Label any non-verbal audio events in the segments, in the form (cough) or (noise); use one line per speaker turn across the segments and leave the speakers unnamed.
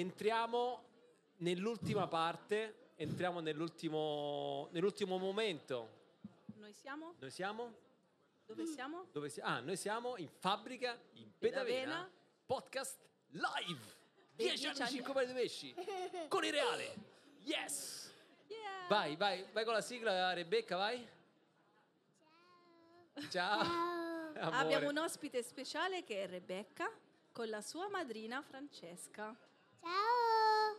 entriamo nell'ultima parte, entriamo nell'ultimo, nell'ultimo momento.
Noi siamo?
Noi siamo?
Dove siamo?
Dove si- ah, noi siamo in fabbrica in Pedavena,
Pedavena.
podcast live.
Dei
10
dieci
anni,
anni.
5 pari di pesci. (laughs) Con il reale. Yes.
Yeah.
Vai, vai, vai con la sigla, Rebecca, vai. Ciao. (laughs) Amore.
Abbiamo un ospite speciale che è Rebecca con la sua madrina Francesca.
Ciao!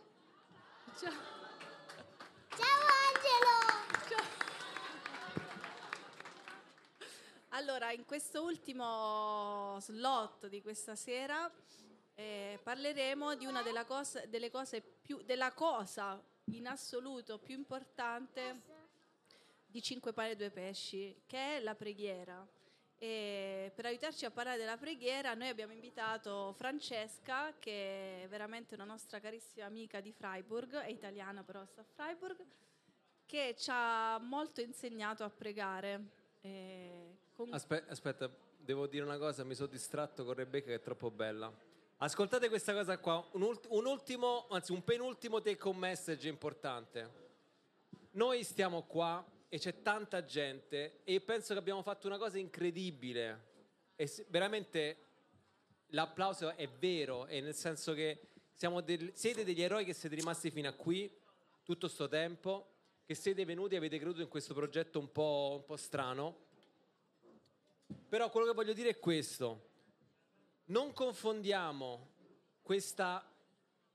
Ciao.
Ciao Angelo!
Allora, in questo ultimo slot di questa sera eh, parleremo di una della cose- delle cose più, della cosa in assoluto più importante di Cinque pane e due pesci, che è la preghiera. Per aiutarci a parlare della preghiera, noi abbiamo invitato Francesca, che è veramente una nostra carissima amica di Freiburg, è italiana però sta a Freiburg, che ci ha molto insegnato a pregare. Con-
Aspe- aspetta, devo dire una cosa, mi sono distratto con Rebecca che è troppo bella. Ascoltate questa cosa qua, un, ult- un ultimo, anzi un penultimo take home message importante. Noi stiamo qua e c'è tanta gente e penso che abbiamo fatto una cosa incredibile e veramente l'applauso è vero e nel senso che del- siete degli eroi che siete rimasti fino a qui tutto sto tempo, che siete venuti e avete creduto in questo progetto un po', un po' strano. Però quello che voglio dire è questo. Non confondiamo questa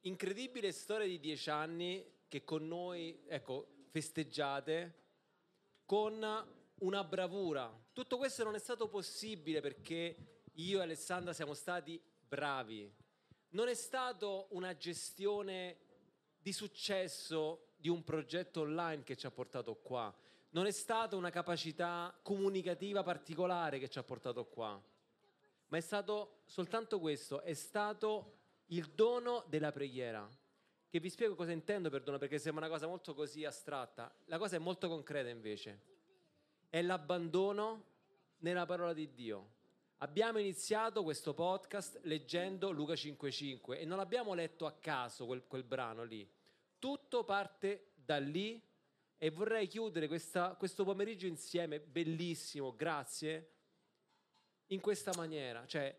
incredibile storia di dieci anni che con noi, ecco, festeggiate, con una bravura. Tutto questo non è stato possibile perché io e Alessandra siamo stati bravi. Non è stato una gestione di successo di un progetto online che ci ha portato qua. Non è stata una capacità comunicativa particolare che ci ha portato qua. Ma è stato soltanto questo, è stato il dono della preghiera. Che vi spiego cosa intendo per dono, perché sembra una cosa molto così astratta. La cosa è molto concreta invece. È l'abbandono nella parola di Dio. Abbiamo iniziato questo podcast leggendo Luca 5:5 e non l'abbiamo letto a caso quel, quel brano lì. Tutto parte da lì e vorrei chiudere questa- questo pomeriggio insieme, bellissimo, grazie, in questa maniera. Cioè,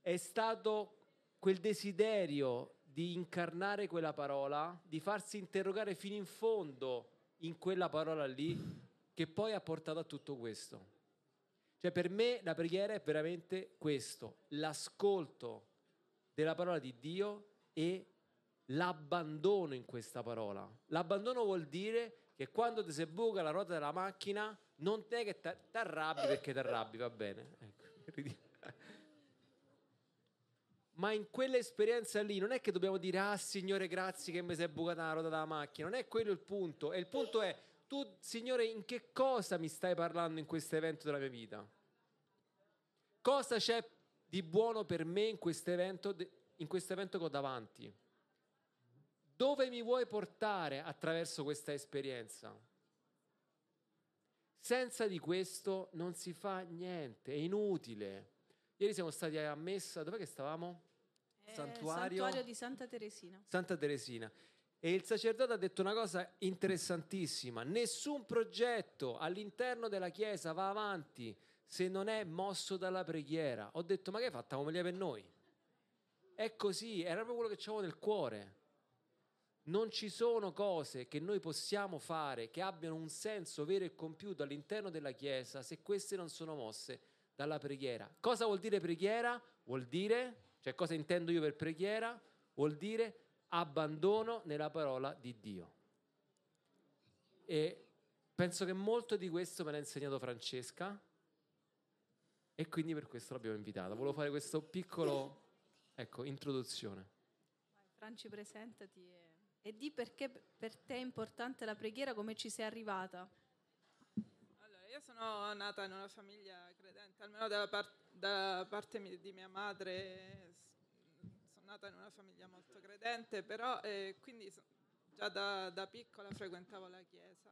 è stato quel desiderio di incarnare quella parola, di farsi interrogare fino in fondo in quella parola lì, che poi ha portato a tutto questo. Cioè, per me la preghiera è veramente questo, l'ascolto della parola di Dio e l'abbandono in questa parola. L'abbandono vuol dire che quando ti si buca la ruota della macchina, non è che ti arrabbi perché ti arrabbi, va bene. Ecco. (laughs) Ma in quell'esperienza lì non è che dobbiamo dire ah Signore grazie che mi sei bucata la ruota della macchina, non è quello il punto. E il punto è tu Signore in che cosa mi stai parlando in questo evento della mia vita? Cosa c'è di buono per me in questo evento, in questo evento che ho davanti? Dove mi vuoi portare attraverso questa esperienza? Senza di questo non si fa niente, è inutile. Ieri siamo stati a messa, dov'è che stavamo?
Eh,
Santuario.
Santuario di Santa Teresina.
Santa Teresina. E il sacerdote ha detto una cosa interessantissima. Nessun progetto all'interno della Chiesa va avanti se non è mosso dalla preghiera. Ho detto, ma che hai fatto? Come per noi? È così, era proprio quello che c'avevo nel cuore. Non ci sono cose che noi possiamo fare che abbiano un senso vero e compiuto all'interno della Chiesa se queste non sono mosse dalla preghiera. Cosa vuol dire preghiera? Vuol dire, cioè cosa intendo io per preghiera? Vuol dire abbandono nella parola di Dio. E penso che molto di questo me l'ha insegnato Francesca e quindi per questo l'abbiamo invitata. Volevo fare questo piccolo, ecco, introduzione.
Franci, presentati e, e di perché per te è importante la preghiera, come ci sei arrivata.
Allora, io sono nata in una famiglia credente, almeno da, par- da parte mi- di mia madre nata in una famiglia molto credente, però eh, quindi già da, da piccola frequentavo la chiesa.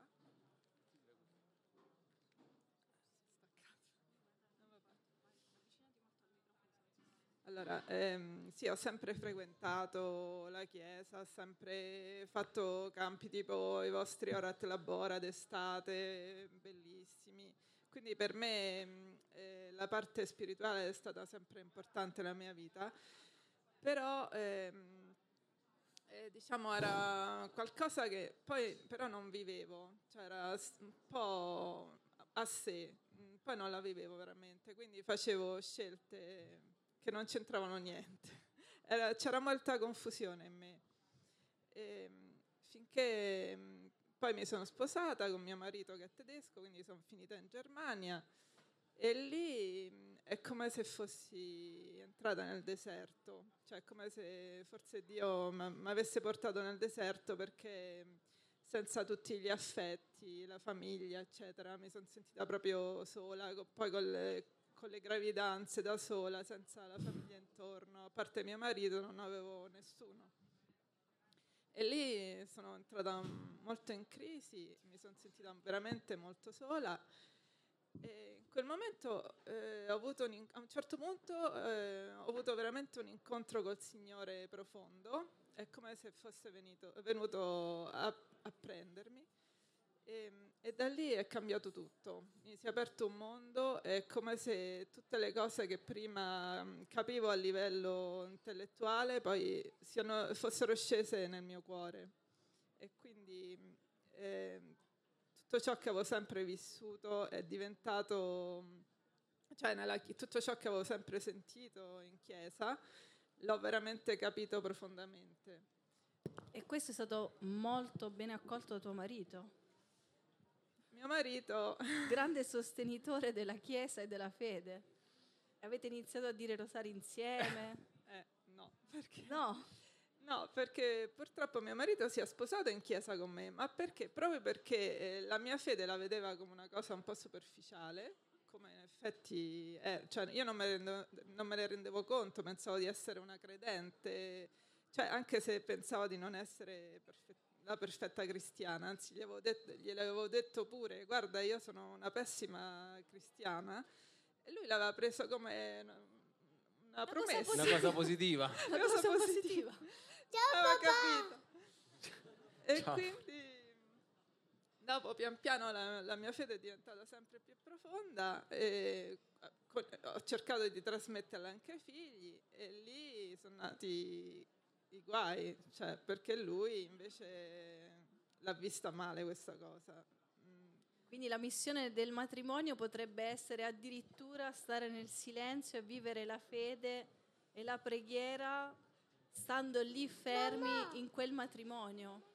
Allora, ehm, sì, ho sempre frequentato la chiesa, ho sempre fatto campi tipo i vostri Orat Labora d'estate, bellissimi. Quindi per me mh, eh, la parte spirituale è stata sempre importante nella mia vita, però ehm, eh, diciamo era qualcosa che poi però non vivevo, cioè era un po' a sé, mh, poi non la vivevo veramente, quindi facevo scelte che non c'entravano niente. (laughs) Era- c'era molta confusione in me. Ehm, finché mh, poi mi sono sposata con mio marito che è tedesco, quindi sono finita in Germania e lì mh, è come se fossi entrata nel deserto, cioè come se forse Dio mi avesse portato nel deserto perché senza tutti gli affetti, la famiglia, eccetera, mi sono sentita proprio sola, poi con le, con le gravidanze da sola, senza la famiglia intorno, a parte mio marito non avevo nessuno. E lì sono entrata molto in crisi, mi sono sentita veramente molto sola. E in quel momento eh, un a un certo punto eh, ho avuto veramente un incontro col Signore profondo, è come se fosse venito- venuto a, a prendermi. E, e da lì è cambiato tutto, mi si è aperto un mondo, è come se tutte le cose che prima mh, capivo a livello intellettuale poi siano- fossero scese nel mio cuore. E quindi ehm, tutto ciò che avevo sempre vissuto è diventato, cioè nella tutto ciò che avevo sempre sentito in chiesa, l'ho veramente capito profondamente.
E questo è stato molto bene accolto da tuo marito,
Mio marito (laughs)
grande sostenitore della Chiesa e della fede. Avete iniziato a dire rosari insieme?
Eh, no, perché?
No,
No, perché purtroppo mio marito si è sposato in chiesa con me, ma perché? Proprio perché eh, la mia fede la vedeva come una cosa un po' superficiale, come in effetti è. Cioè, io non me, ne rendevo, non me ne rendevo conto, pensavo di essere una credente, cioè anche se pensavo di non essere perfe- la perfetta cristiana, anzi gli avevo detto, gliel'avevo detto pure, guarda io sono una pessima cristiana, e lui l'aveva preso come una, una
cosa
promessa.
Una cosa positiva.
una
Cosa
cosa
positiva.
positiva.
Aveva capito. E
Ciao.
quindi dopo pian piano la, la mia fede è diventata sempre più profonda e eh, con- ho cercato di trasmetterla anche ai figli e lì sono nati i guai, cioè perché lui invece l'ha vista male questa cosa.
Quindi la missione del matrimonio potrebbe essere addirittura stare nel silenzio e vivere la fede e la preghiera stando lì fermi in quel matrimonio.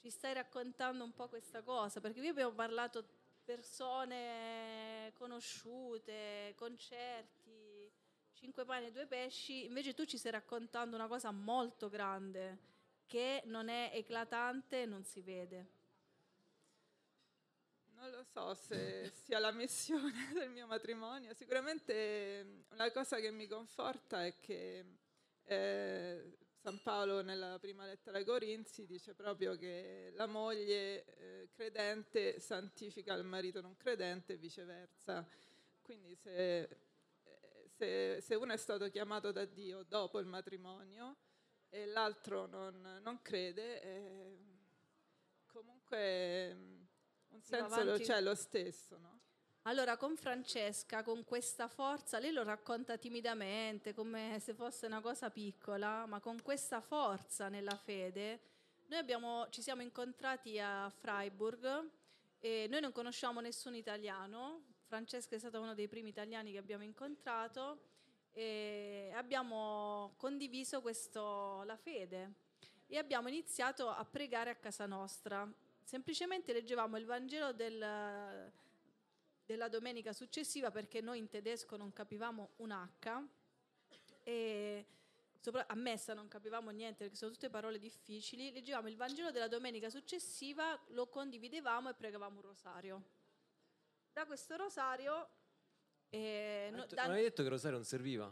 Ci stai raccontando un po' questa cosa, perché qui abbiamo parlato persone conosciute, concerti, cinque pani e due pesci, invece tu ci stai raccontando una cosa molto grande che non è eclatante e non si vede.
Non lo so se sia la missione (laughs) del mio matrimonio. Sicuramente mm, una cosa che mi conforta è che eh, San Paolo nella prima lettera ai Corinzi dice proprio che la moglie eh, credente santifica il marito non credente e viceversa. Quindi se, eh, se, se uno è stato chiamato da Dio dopo il matrimonio e l'altro non, non crede, eh, comunque mm, un senso lo- c'è lo stesso, no?
Allora, con Francesca, con questa forza, lei lo racconta timidamente, come se fosse una cosa piccola, ma con questa forza nella fede, noi abbiamo- ci siamo incontrati a Freiburg e noi non conosciamo nessun italiano. Francesca è stata uno dei primi italiani che abbiamo incontrato e abbiamo condiviso questo, la fede e abbiamo iniziato a pregare a casa nostra. Semplicemente leggevamo il Vangelo del, della domenica successiva perché noi in tedesco non capivamo un H e sopra- a messa non capivamo niente perché sono tutte parole difficili. Leggevamo il Vangelo della domenica successiva, lo condividevamo e pregavamo un rosario. Da questo rosario eh, no- da-
Non avevi detto che Rosario non serviva?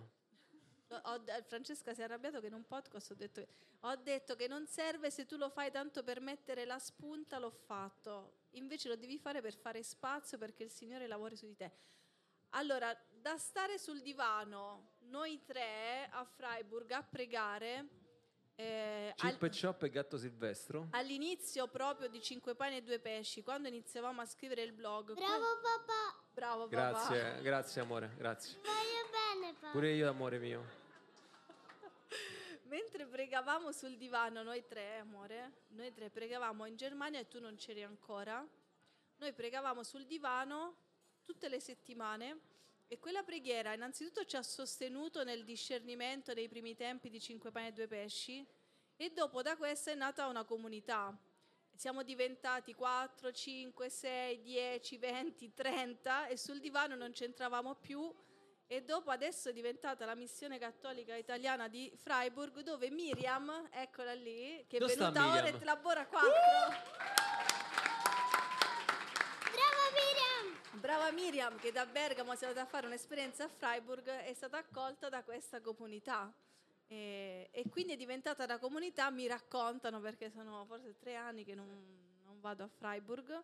Ho Francesca si è arrabbiato che in un podcast ho detto, ho detto che non serve se tu lo fai tanto per mettere la spunta, l'ho fatto. Invece lo devi fare per fare spazio perché il Signore lavori su di te. Allora, da stare sul divano, noi tre a Freiburg a pregare. eh,
Chip
al-
e Chop e Gatto Silvestro.
all'inizio proprio di Cinque pani e due pesci, quando iniziavamo a scrivere il blog.
Bravo papà.
Bravo papà.
Grazie, grazie amore, grazie.
Voglio bene papà.
Pure io, amore mio.
Mentre pregavamo sul divano, noi tre, amore, noi tre pregavamo in Germania e tu non c'eri ancora. Noi pregavamo sul divano tutte le settimane e quella preghiera innanzitutto ci ha sostenuto nel discernimento dei primi tempi di Cinque pani e due pesci e dopo da questa è nata una comunità. Siamo diventati 4, 5, 6, 10, 20, 30 e sul divano non c'entravamo più e dopo adesso è diventata la missione cattolica italiana di Freiburg dove Miriam, eccola lì, che è
Dove sta
venuta ora
Miriam?
e te labora 4.
Bravo Miriam.
Brava Miriam che da Bergamo è stata a fare un'esperienza a Freiburg è stata accolta da questa comunità. E, e quindi è diventata la comunità, mi raccontano perché sono forse tre anni che non, non vado a Freiburg,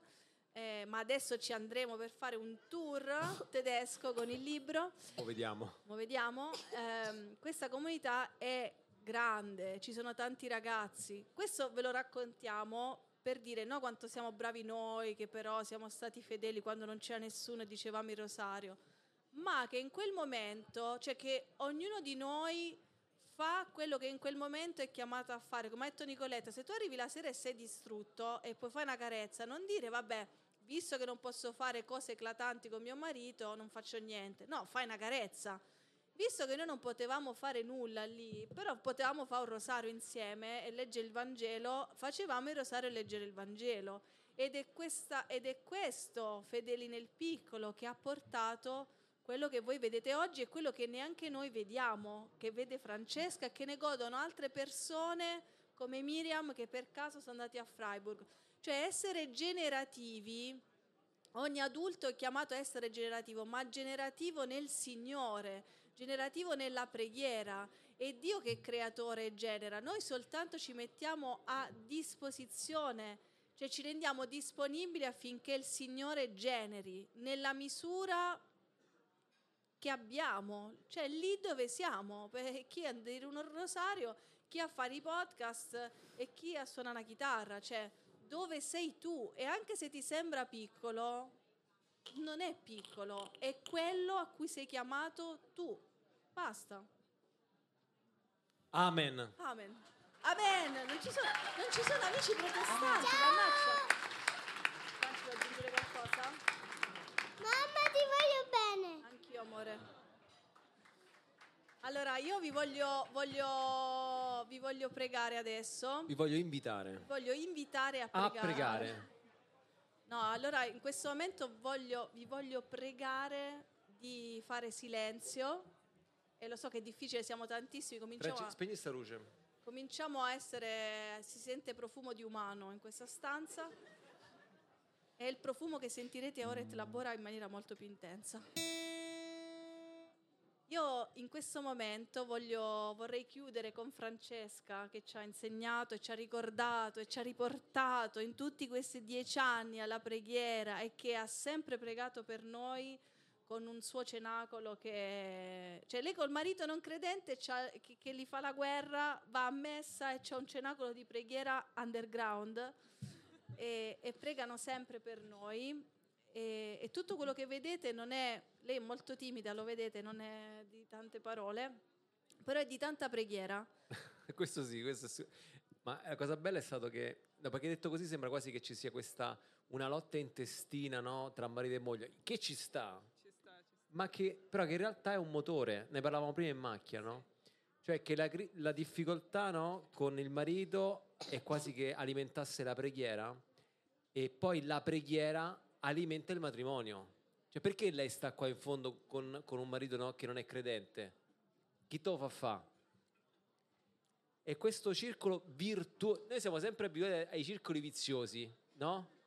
eh, ma adesso ci andremo per fare un tour (laughs) tedesco con il libro.
Lo vediamo.
Lo vediamo. Ehm, questa comunità è grande, ci sono tanti ragazzi. Questo ve lo raccontiamo per dire no quanto siamo bravi noi, che però siamo stati fedeli quando non c'era nessuno e dicevamo il rosario, ma che in quel momento, cioè che ognuno di noi fa quello che in quel momento è chiamato a fare. Come ha detto Nicoletta, se tu arrivi la sera e sei distrutto e poi fai una carezza, non dire vabbè, visto che non posso fare cose eclatanti con mio marito, non faccio niente. No, fai una carezza. Visto che noi non potevamo fare nulla lì, però potevamo fare un rosario insieme e leggere il Vangelo, facevamo il rosario e leggere il Vangelo. Ed è, questa, ed è questo, fedeli nel piccolo, che ha portato quello che voi vedete oggi e quello che neanche noi vediamo, che vede Francesca e che ne godono altre persone come Miriam che per caso sono andati a Freiburg. Cioè essere generativi, ogni adulto è chiamato a essere generativo, ma generativo nel Signore, generativo nella preghiera. È Dio che è creatore e genera, noi soltanto ci mettiamo a disposizione, cioè ci rendiamo disponibili affinché il Signore generi nella misura che abbiamo, cioè lì dove siamo, per chi a dire un rosario, chi a fare i podcast e chi a suonare una chitarra, cioè dove sei tu e anche se ti sembra piccolo, non è piccolo, è quello a cui sei chiamato tu. Basta.
Amen.
Amen. Amen. Non ci sono, non ci sono amici protestanti, mannaggia. Franci, vuoi aggiungere qualcosa?
Mamma ti voglio bene.
Anch'io, amore. Allora, io vi voglio, voglio, vi voglio pregare adesso.
Vi voglio invitare
Voglio invitare a
a
pregare.
pregare.
No, allora in questo momento voglio- vi voglio pregare di fare silenzio. E lo so che è difficile, siamo tantissimi, cominciamo
Franci,
a,
spegni sta luce.
cominciamo a essere, si sente profumo di umano in questa stanza. È il profumo che sentirete ora et labora in maniera molto più intensa. Io in questo momento voglio, vorrei chiudere con Francesca che ci ha insegnato e ci ha ricordato e ci ha riportato in tutti questi dieci anni alla preghiera e che ha sempre pregato per noi con un suo cenacolo che... Cioè lei col marito non credente che, che gli fa la guerra, va a messa e c'è un cenacolo di preghiera underground e, e pregano sempre per noi. E, e tutto quello che vedete non è... Lei è molto timida, lo vedete, non è di tante parole, però è di tanta preghiera. (laughs)
questo sì, questo sì. Ma la cosa bella è stato che, dopo che hai detto così, sembra quasi che ci sia questa una lotta intestina no, tra marito e moglie, che ci sta,
Ci sta, ci sta.
ma che però che in realtà è un motore. Ne parlavamo prima in macchina, no? Cioè che la, la difficoltà no, con il marito è quasi che alimentasse la preghiera e poi la preghiera alimenta il matrimonio. Cioè perché lei sta qua in fondo con, con un marito no, che non è credente? Chi te lo fa fa? E questo circolo virtuoso, noi siamo sempre abituati ai circoli viziosi, no?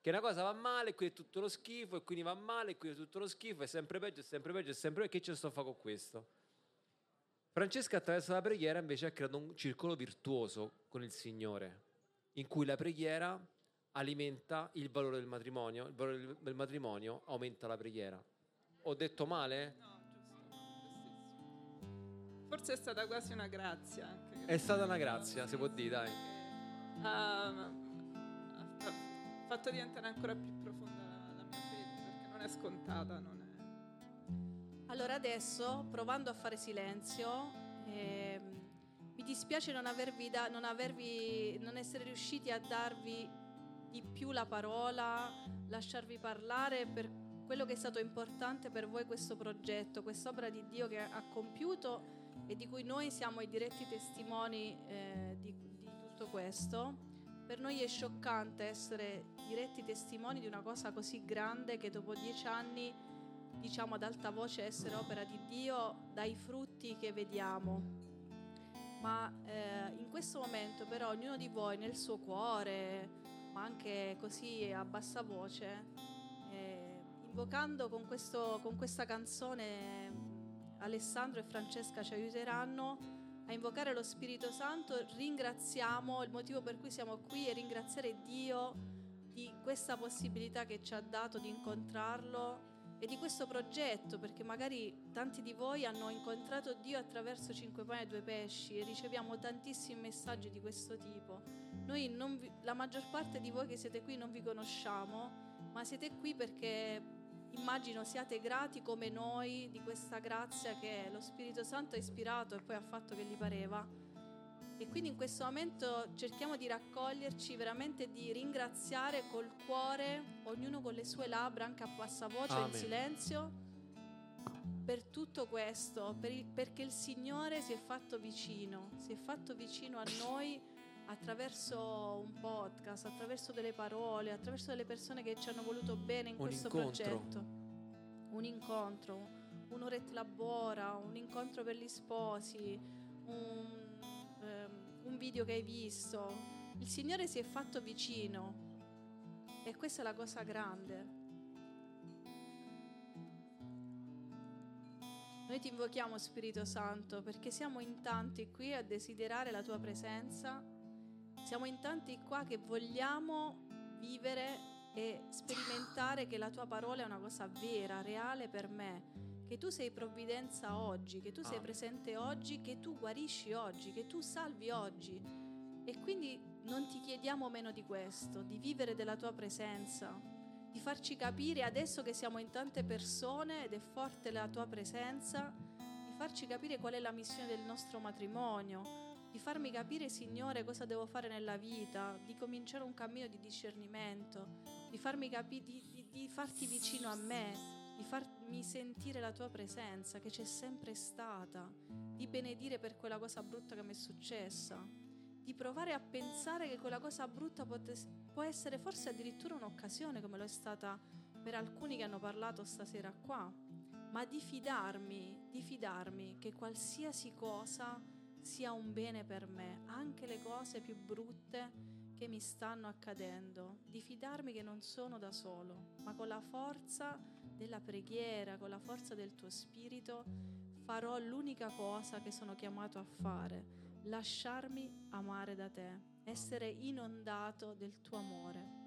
Che una cosa va male, qui è tutto lo schifo, e quindi va male, e qui è tutto lo schifo, è sempre peggio, è sempre peggio, è sempre peggio. Che ce sto a fare con questo? Francesca attraverso la preghiera invece ha creato un circolo virtuoso con il Signore, in cui la preghiera alimenta il valore del matrimonio, il valore del- matrimonio aumenta la preghiera. Ho detto male?
No, giusto, giustissimo. forse è stata quasi una grazia. Anche,
È stata una grazia, si può dire, dai.
Ha, ha fatto diventare ancora più profonda la, la mia fede, perché non è scontata, non è...
Allora adesso, provando a fare silenzio, ehm, mi dispiace non, avervi da- non, avervi, non essere riusciti a darvi di più la parola, lasciarvi parlare per quello che è stato importante per voi questo progetto, quest'opera di Dio che ha compiuto e di cui noi siamo i diretti testimoni eh, di, di tutto questo. Per noi è scioccante essere diretti testimoni di una cosa così grande che dopo dieci anni diciamo ad alta voce essere opera di Dio dai frutti che vediamo. Ma eh, in questo momento però ognuno di voi nel suo cuore, ma anche così a bassa voce, eh, invocando con, questo, con questa canzone Alessandro e Francesca ci aiuteranno a invocare lo Spirito Santo, ringraziamo, il motivo per cui siamo qui è ringraziare Dio di questa possibilità che ci ha dato di incontrarlo e di questo progetto, perché magari tanti di voi hanno incontrato Dio attraverso cinque pani e due pesci e riceviamo tantissimi messaggi di questo tipo. Noi vi- la maggior parte di voi che siete qui non vi conosciamo, ma siete qui perché immagino siate grati come noi di questa grazia che lo Spirito Santo ha ispirato e poi ha fatto che gli pareva. E quindi in questo momento cerchiamo di raccoglierci, veramente di ringraziare col cuore, ognuno con le sue labbra, anche a bassa voce, in
Amen.
silenzio, per tutto questo, per il- perché il Signore si è fatto vicino, si è fatto vicino a noi attraverso un podcast, attraverso delle parole, attraverso delle persone che ci hanno voluto bene in
Un
questo
incontro.
progetto. Un incontro, un'oretta labora, un incontro per gli sposi, un, un video che hai visto. Il Signore si è fatto vicino e questa è la cosa grande. Noi ti invochiamo Spirito Santo perché siamo in tanti qui a desiderare la tua presenza, siamo in tanti qua che vogliamo vivere e sperimentare che la tua parola è una cosa vera, reale per me, che tu sei provvidenza oggi, che tu sei
Amen.
presente oggi, che tu guarisci oggi, che tu salvi oggi. E quindi non ti chiediamo meno di questo, di vivere della tua presenza, di farci capire adesso che siamo in tante persone ed è forte la tua presenza, di farci capire qual è la missione del nostro matrimonio, di farmi capire, Signore, cosa devo fare nella vita, di cominciare un cammino di discernimento, di farmi capire, di, di- di farti vicino a me, di farmi sentire la tua presenza che c'è sempre stata, di benedire per quella cosa brutta che mi è successa, di provare a pensare che quella cosa brutta potes- può essere forse addirittura un'occasione come lo è stata per alcuni che hanno parlato stasera qua, ma di fidarmi, di fidarmi che qualsiasi cosa sia un bene per me, anche le cose più brutte che mi stanno accadendo, di fidarmi che non sono da solo, ma con la forza della preghiera, con la forza del tuo spirito, farò l'unica cosa che sono chiamato a fare, lasciarmi amare da te, essere inondato del tuo amore.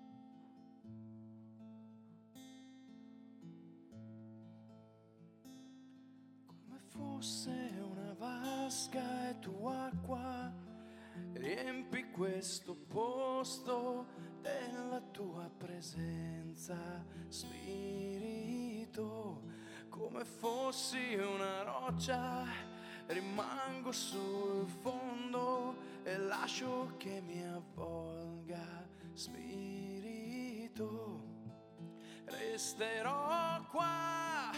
Come fosse una vasca e tu acqua, riempi questo posto della tua presenza, Spirito. Come fossi una roccia, rimango sul fondo e lascio che mi avvolga, Spirito. Resterò qua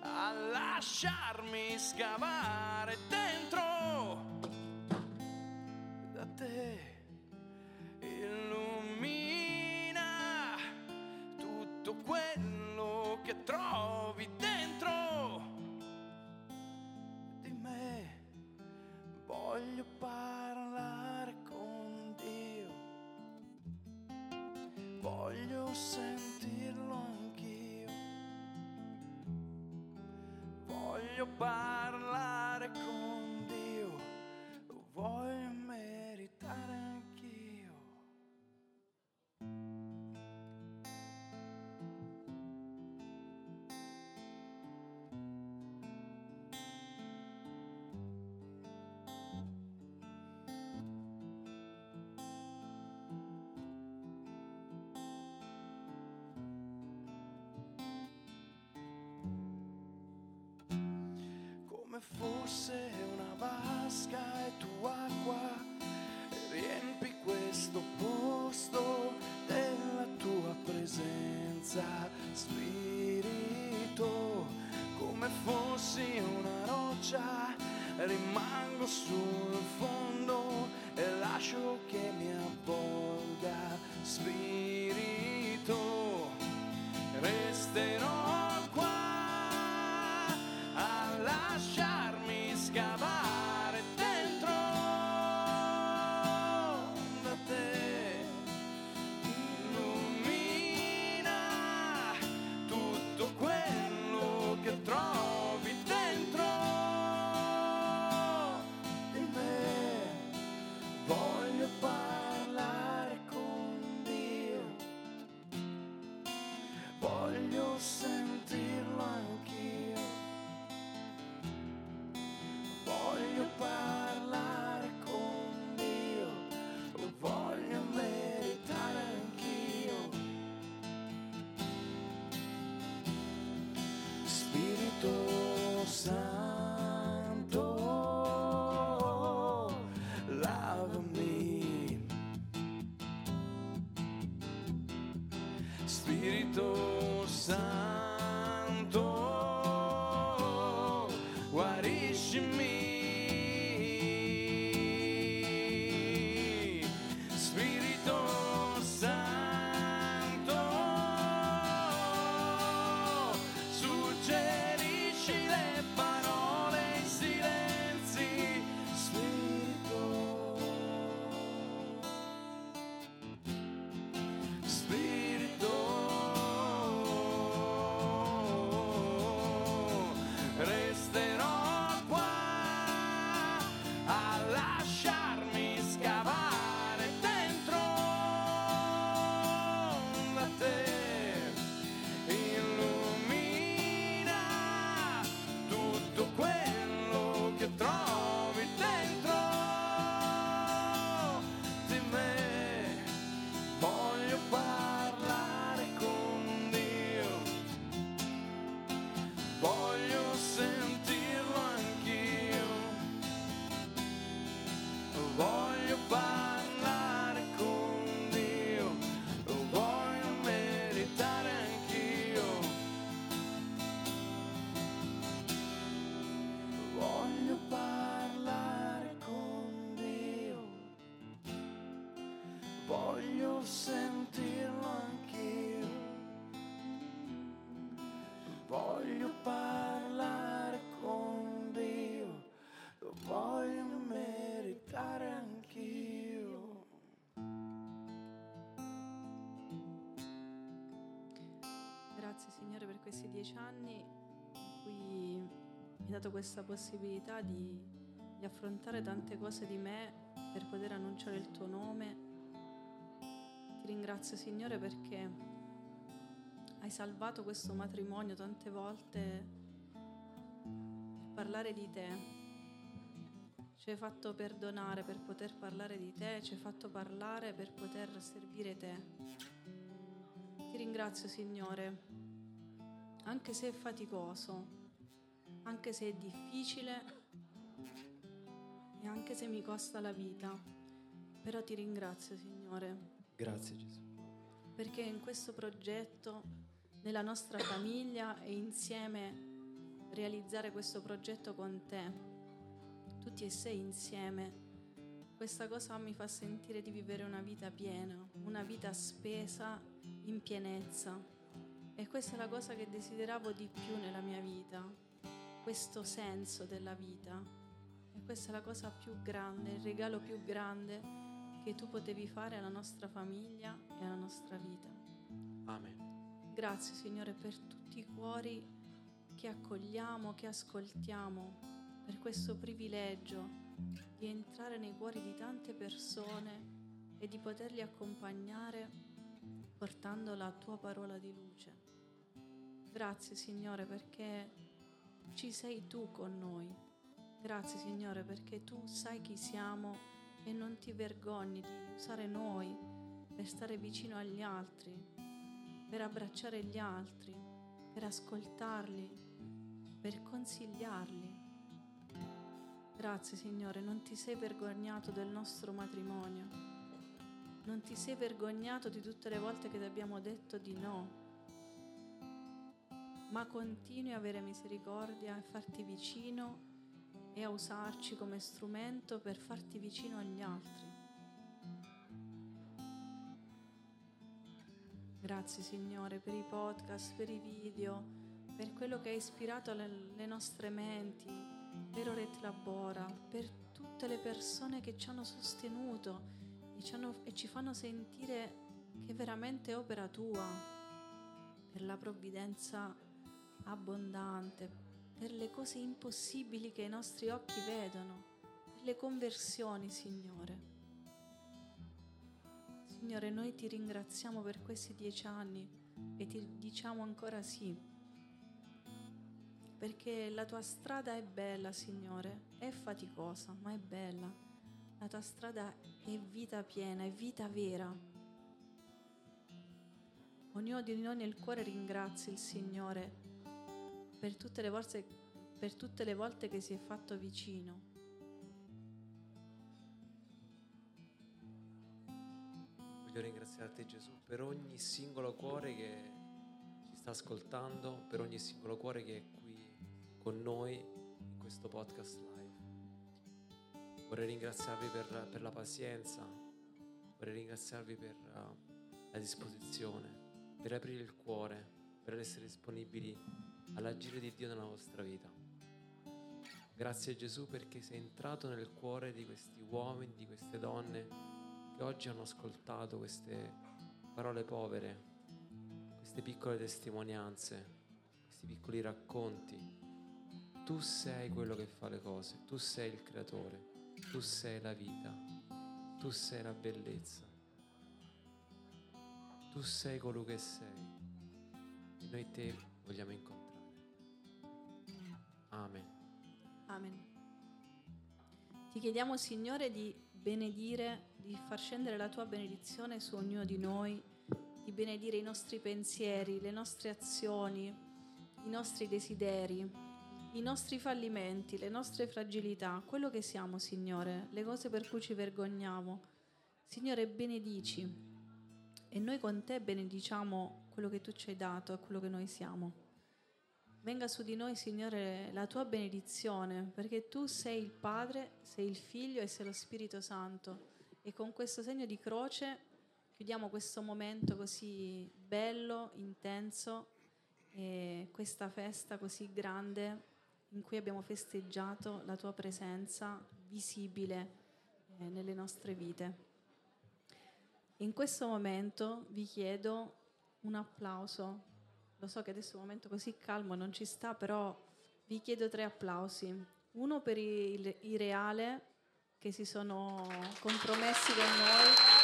a lasciarmi scavare dentro Voglio parlare con Dio. Voglio sentirlo anch'io. Voglio parlare fosse una vasca e tu acqua. Riempi questo posto della tua presenza, Spirito, come fossi una roccia, rimango sul fondo e lascio che mi avvolga, Spirito,
you mean? 16 anni in cui mi ha dato questa possibilità di, di affrontare tante cose di me per poter annunciare il tuo nome. Ti ringrazio Signore perché hai salvato questo matrimonio tante volte per parlare di te ci hai fatto perdonare per poter parlare di te, ci hai fatto parlare per poter servire te. Ti ringrazio Signore anche se è faticoso, anche se è difficile e anche se mi costa la vita, però ti ringrazio Signore,
Grazie Gesù.
perché in questo progetto, nella nostra famiglia e insieme realizzare questo progetto con te, tutti e sei insieme, questa cosa mi fa sentire di vivere una vita piena, una vita spesa in pienezza. E questa è la cosa che desideravo di più nella mia vita, questo senso della vita. E questa è la cosa più grande, il regalo più grande che tu potevi fare alla nostra famiglia e alla nostra vita.
Amen.
Grazie Signore per tutti i cuori che accogliamo, che ascoltiamo, per questo privilegio di entrare nei cuori di tante persone e di poterli accompagnare portando la tua parola di luce. Grazie Signore perché ci sei tu con noi. Grazie Signore perché tu sai chi siamo e non ti vergogni di usare noi per stare vicino agli altri, per abbracciare gli altri, per ascoltarli, per consigliarli, Grazie Signore, non ti sei vergognato del nostro matrimonio, non ti sei vergognato di tutte le volte che ti abbiamo detto di no, ma continui a avere misericordia e farti vicino e a usarci come strumento per farti vicino agli altri. Grazie Signore per i podcast, per i video, per quello che hai ispirato le, nostre menti, per Oret Labora, per tutte le persone che ci hanno sostenuto e ci, hanno- e ci fanno sentire che veramente è opera tua, per la provvidenza abbondante, per le cose impossibili che i nostri occhi vedono, per le conversioni, Signore. Signore, noi ti ringraziamo per questi dieci anni e ti diciamo ancora sì, perché la tua strada è bella, Signore, è faticosa, ma è bella. La tua strada è vita piena, è vita vera. Ognuno di noi nel cuore ringrazia il Signore per tutte le volte, per tutte le volte che si è fatto vicino.
Voglio ringraziarti Gesù per ogni singolo cuore che ci sta ascoltando, per ogni singolo cuore che è qui con noi in questo podcast live. Vorrei ringraziarvi per, per la pazienza, vorrei ringraziarvi per uh, la disposizione, per aprire il cuore, per essere disponibili all'agire di Dio nella vostra vita. Grazie Gesù perché sei entrato nel cuore di questi uomini, di queste donne che oggi hanno ascoltato queste parole povere, queste piccole testimonianze, questi piccoli racconti. Tu sei quello che fa le cose, tu sei il creatore, tu sei la vita, tu sei la bellezza, tu sei colui che sei e noi te vogliamo incontrare. Amen.
Amen. Ti chiediamo, Signore, di benedire, di far scendere la tua benedizione su ognuno di noi, di benedire i nostri pensieri, le nostre azioni, i nostri desideri, i nostri fallimenti, le nostre fragilità, quello che siamo, Signore, le cose per cui ci vergogniamo. Signore, benedici e noi con te benediciamo quello che tu ci hai dato e quello che noi siamo. Venga su di noi, Signore, la tua benedizione, perché tu sei il Padre, sei il Figlio e sei lo Spirito Santo. E con questo segno di croce chiudiamo questo momento così bello, intenso, e questa festa così grande in cui abbiamo festeggiato la tua presenza visibile eh, nelle nostre vite. In questo momento vi chiedo un applauso lo so che adesso è un momento così calmo non ci sta, però vi chiedo tre applausi. Uno per i, i reale che si sono compromessi con noi